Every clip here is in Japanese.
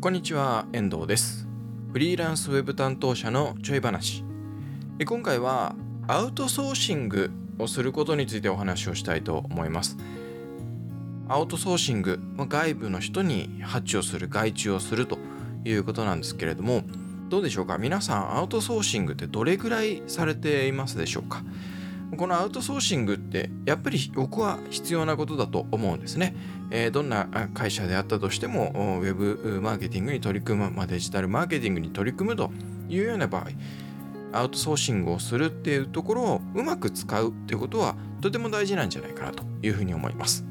こんにちは、遠藤です。フリーランスウェブ担当者のちょい話。え今回はアウトソーシングをすることについてお話をしたいと思います。アウトソーシング、外部の人に発注をする、外注をするということなんですけれども、どうでしょうか？皆さんアウトソーシングってどれぐらいされていますでしょうか？このアウトソーシングってやっぱり僕は必要なことだと思うんですね。えーどんなあ会社であったとしてもおウェブマーケティングに取り組む、まあ、デジタルマーケティングに取り組むというような場合アウトソーシングをするっていうところをうまく使うっていうことはとても大事なんじゃないかなというふうに思います。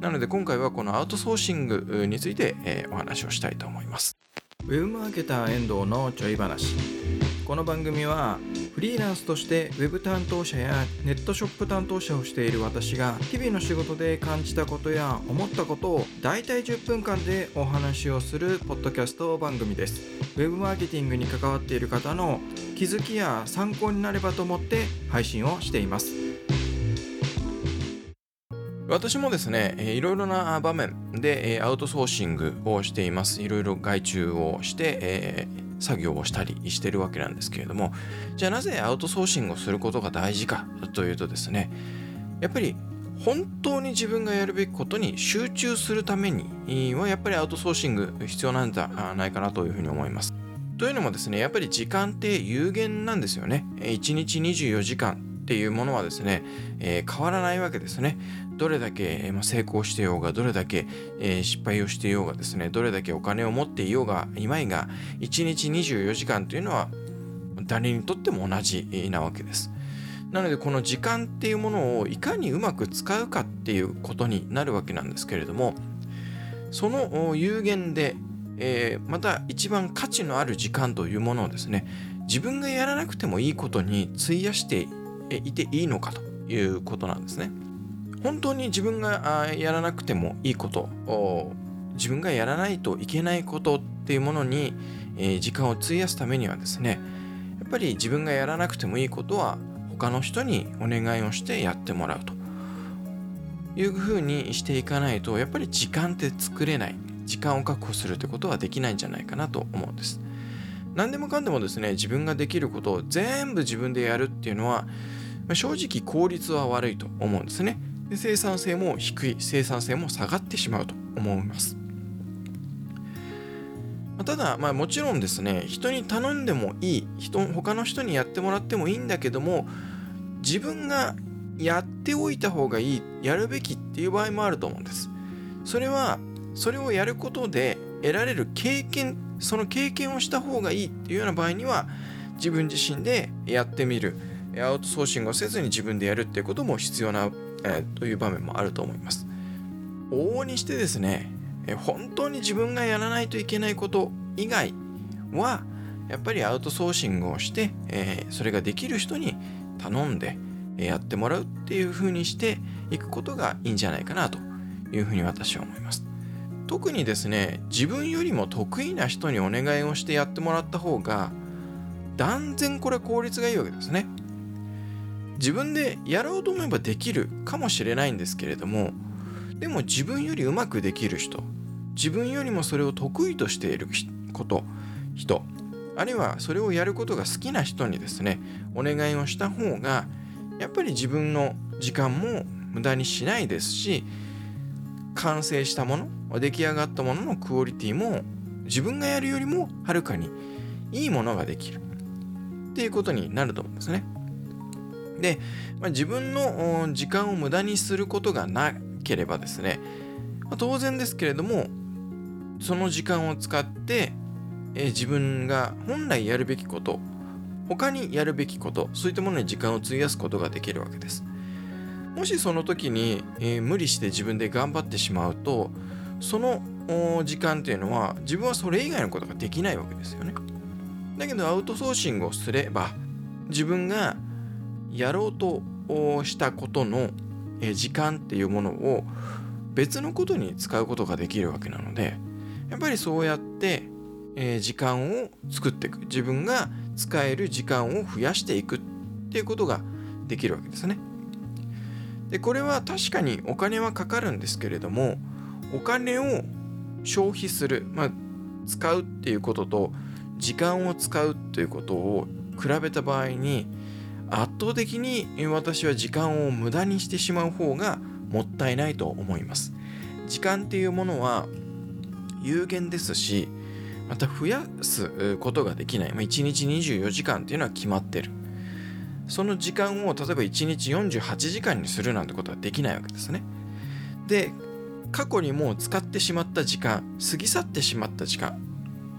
なので今回はこのアウトソーシングについて、えーお話をしたいと思います。ウェブマーケター遠藤のちょい話。この番組はフリーランスとしてウェブ担当者やネットショップ担当者をしている私が日々の仕事で感じたことや思ったことを大体10分間でお話をするポッドキャスト番組ですウェブマーケティングに関わっている方の気づきや参考になればと思って配信をしています私もですね、いろいろな場面で、アウトソーシングをしています。いろいろ外注をして、作業をしたりしてるわけなんですけれども、じゃあなぜアウトソーシングをすることが大事かというとですね、やっぱり本当に自分がやるべきことに集中するためにはやっぱりアウトソーシング必要なんじゃないかなというふうに思います。というのもですね、やっぱり時間って有限なんですよね。1日24時間っていうものはですね、えー変わらないわけですね。どれだけまあ成功してようが、どれだけえー失敗をしてようがですね、どれだけお金を持っていようが、いまいが、1日24時間というのは誰にとっても同じなわけです。なのでこの時間っていうものをいかにうまく使うかっていうことになるわけなんですけれどもその有限で、えーまた一番価値のある時間というものをですね自分がやらなくてもいいことに費やしていていいのかということなんですね。本当に自分がやらなくてもいいこと自分がやらないといけないことっていうものに、時間を費やすためにはですねやっぱり自分がやらなくてもいいことは他の人にお願いをしてやってもらうと。いうふうにしていかないとやっぱり時間って作れない。時間を確保するってことはできないんじゃないかなと思うんです。何でもかんでもですね自分ができることを全部自分でやるっていうのは正直効率は悪いと思うんですね。で生産性も低い。生産性も下がってしまうと思います。まただ、まあ、もちろんですね人に頼んでもいい。人他の人にやってもらってもいいんだけども自分がやっておいた方がいい。やるべきっていう場合もあると思うんです。それはそれをやることで得られる経験その経験をした方がいいっていうような場合には自分自身でやってみる。アウトソーシングをせずに自分でやるっていうことも必要な、えーという場面もあると思います。往々にしてですねえー本当に自分がやらないといけないこと以外はやっぱりアウトソーシングをして、えーそれができる人に頼んでやってもらうっていう風にしていくことがいいんじゃないかなというふうに私は思います。特にですね自分よりも得意な人にお願いをしてやってもらった方が断然これ効率がいいわけですね。自分でやろうと思えばできるかもしれないんですけれどもでも自分よりうまくできる人自分よりもそれを得意としていること人あるいはそれをやることが好きな人にですねお願いをした方がやっぱり自分の時間も無駄にしないですし完成したもの出来上がったもののクオリティも自分がやるよりもはるかにいいものができるっていうことになると思うんですね。で、まあ、自分の時間を無駄にすることがなければですね、まあ当然ですけれどもその時間を使って、えー自分が本来やるべきこと他にやるべきことそういったものに時間を費やすことができるわけです。もしその時に、えー無理して自分で頑張ってしまうとその時間っていうのは自分はそれ以外のことができないわけですよね。だけどアウトソーシングをすれば自分がやろうとしたことの、時間っていうものを別のことに使うことができるわけなのでやっぱりそうやって、時間を作っていく自分が使える時間を増やしていくっていうことができるわけですね。でこれは確かにお金はかかるんですけれどもお金を消費する、まあ、使うっていうことと時間を使うっていうことを比べた場合に圧倒的に私は時間を無駄にしてしまう方がもったいないと思います。時間っていうものは有限ですしまた増やすことができない、ま、1日24時間っていうのは決まってる。その時間を例えば1日48時間にするなんてことはできないわけですね。で過去にもう使ってしまった時間過ぎ去ってしまった時間。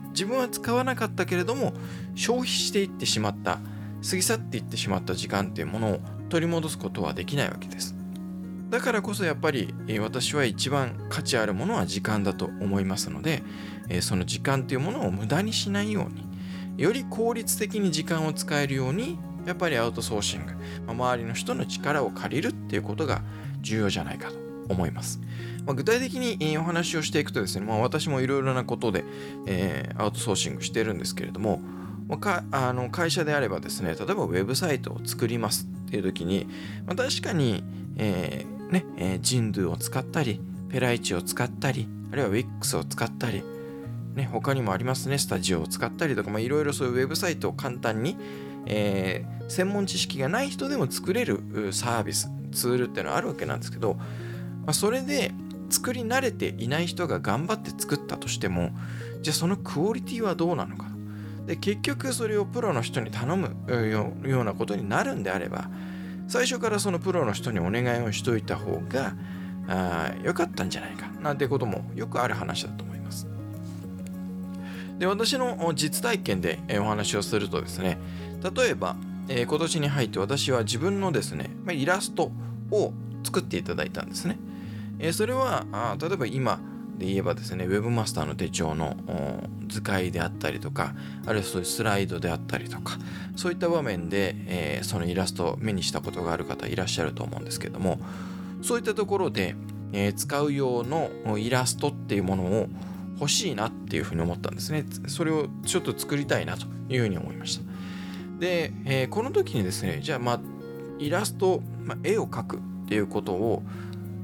自分は使わなかったけれども消費していってしまった過ぎ去っていってしまった時間っていうものを取り戻すことはできないわけですだからこそやっぱり私は一番価値あるものは時間だと思いますのでその時間っていうものを無駄にしないようにより効率的に時間を使えるようにやっぱりアウトソーシング、周りの人の力を借りるっていうことが重要じゃないかと思います。ま、具体的にお話をしていくとですね、まあ、私もいろいろなことで、えー、アウトソーシングしてるんですけれども、まあ、あの会社であればですね例えばウェブサイトを作りますっていう時に、まあ、確かに、えーねえー、ジンドゥを使ったりペライチを使ったりあるいは Wix を使ったり、ね、他にもありますねスタジオを使ったりとかいろいろそういうウェブサイトを簡単に、えー、専門知識がない人でも作れるサービスツールっていうのはあるわけなんですけど、まあ、それで作り慣れていない人が頑張って作ったとしてもじゃあそのクオリティはどうなのか。で結局それをプロの人に頼むようなことになるんであれば最初からそのプロの人にお願いをしといた方があ良かったんじゃないかなんてこともよくある話だと思います。で私の実体験でお話をするとですね例えば、えー、今年に入って私は自分のですね、イラストを作っていただいたんですね。えー、それはあ例えば今で言えばですね Webmaster の手帳の図解であったりとかあるいはそういうスライドであったりとかそういった場面で、えー、そのイラストを目にしたことがある方いらっしゃると思うんですけどもそういったところで、えー、使う用のイラストっていうものを欲しいなっていうふうに思ったんですね。それをちょっと作りたいなというふうに思いました。で、えー、この時にですねじゃあまあイラスト、まあ、絵を描くっていうことを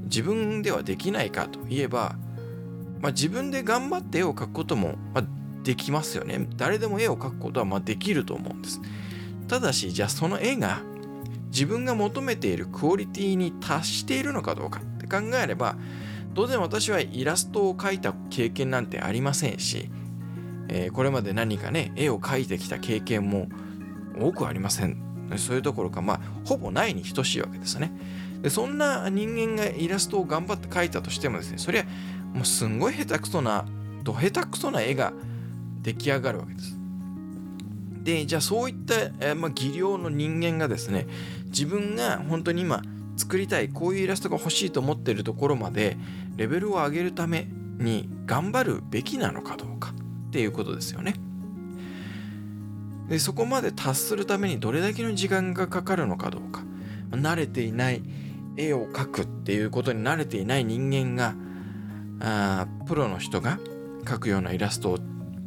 自分ではできないかといえば、まあ、自分で頑張って絵を描くことも、まあ、できますよね。誰でも絵を描くことはまできると思うんです。ただし、じゃあその絵が自分が求めているクオリティに達しているのかどうかって考えれば、当然私はイラストを描いた経験なんてありませんし、えー、これまで何かね、絵を描いてきた経験も多くありません。そういうところか、まあ、ほぼないに等しいわけですね。でそんな人間がイラストを頑張って描いたとしてもですねそれはもうすんごい下手くそなど下手くそな絵が出来上がるわけですでじゃあそういった、えー、まあ、技量の人間がですね自分が本当に今作りたいこういうイラストが欲しいと思ってるところまでレベルを上げるために頑張るべきなのかどうかっていうことですよね。でそこまで達するためにどれだけの時間がかかるのかどうか。慣れていない絵を描くっていうことに慣れていない人間があプロの人が描くようなイラストを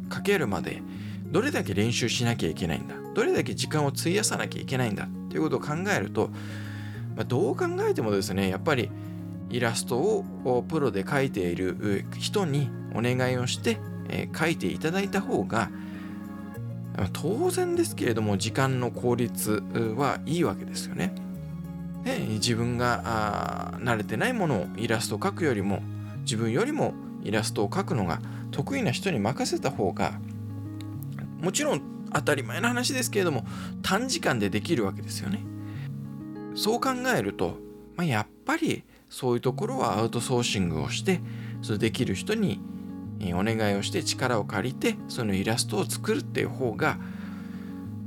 描けるまでどれだけ練習しなきゃいけないんだどれだけ時間を費やさなきゃいけないんだっていうことを考えると、まあ、どう考えてもですねやっぱりイラストをプロで描いている人にお願いをして、えー、描いていただいた方が当然ですけれども時間の効率はいいわけですよね。ね、自分が慣れてないものをイラストを描くよりも自分よりもイラストを描くのが得意な人に任せた方がもちろん当たり前の話ですけれども短時間でできるわけですよね。そう考えると、まあ、やっぱりそういうところはアウトソーシングをしてそれできる人にお願いをして力を借りてそのイラストを作るっていう方が、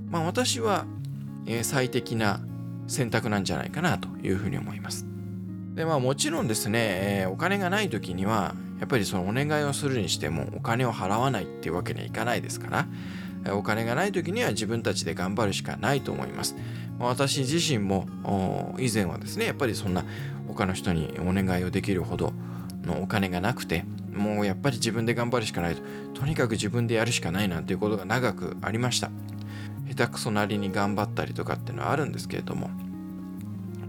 まあ、私は最適な選択なんじゃないかなというふうに思います。でまあもちろんですね、え、お金がない時にはやっぱりそのお願いをするにしてもお金を払わないっていうわけにはいかないですからお金がない時には自分たちで頑張るしかないと思います。私自身も以前はですねやっぱりそんな他の人にお願いをできるほどのお金がなくてもうやっぱり自分で頑張るしかないととにかく自分でやるしかないなんていうことが長くありました。下手くそなりに頑張ったりとかっていうのはあるんですけれども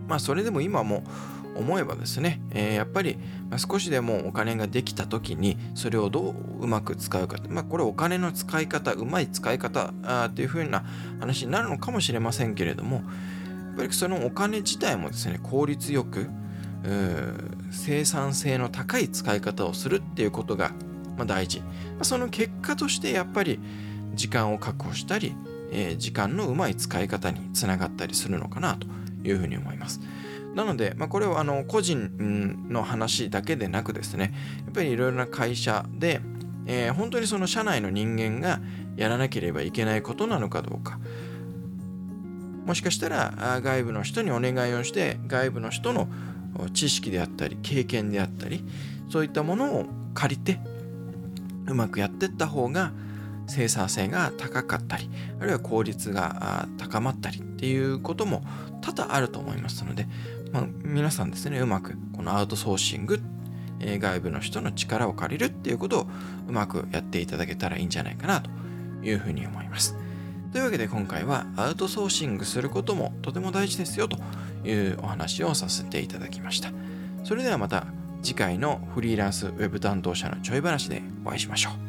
まあそれでも今も思えばですね、えー、やっぱり少しでもお金ができた時にそれをどううまく使うか、まあ、これお金の使い方うまい使い方あというふうな話になるのかもしれませんけれどもやっぱりそのお金自体もですね効率よく生産性の高い使い方をするっていうことが、ま、大事その結果としてやっぱり時間を確保したり、え、時間のうまい使い方につながったりするのかなというふうに思います。なので、まあ、これはあの個人の話だけでなくですね、やっぱりいろいろな会社で、えー、本当にその社内の人間がやらなければいけないことなのかどうか、もしかしたら外部の人にお願いをして外部の人の知識であったり経験であったりそういったものを借りてうまくやってった方が生産性が高かったりあるいは効率が高まったりっていうことも多々あると思いますので、まあ、皆さんですねうまくこのアウトソーシング、外部の人の力を借りるっていうことをうまくやっていただけたらいいんじゃないかなというふうに思います。というわけで今回はアウトソーシングすることもとても大事ですよというお話をさせていただきました。それではまた次回のフリーランスウェブ担当者のちょい話でお会いしましょう。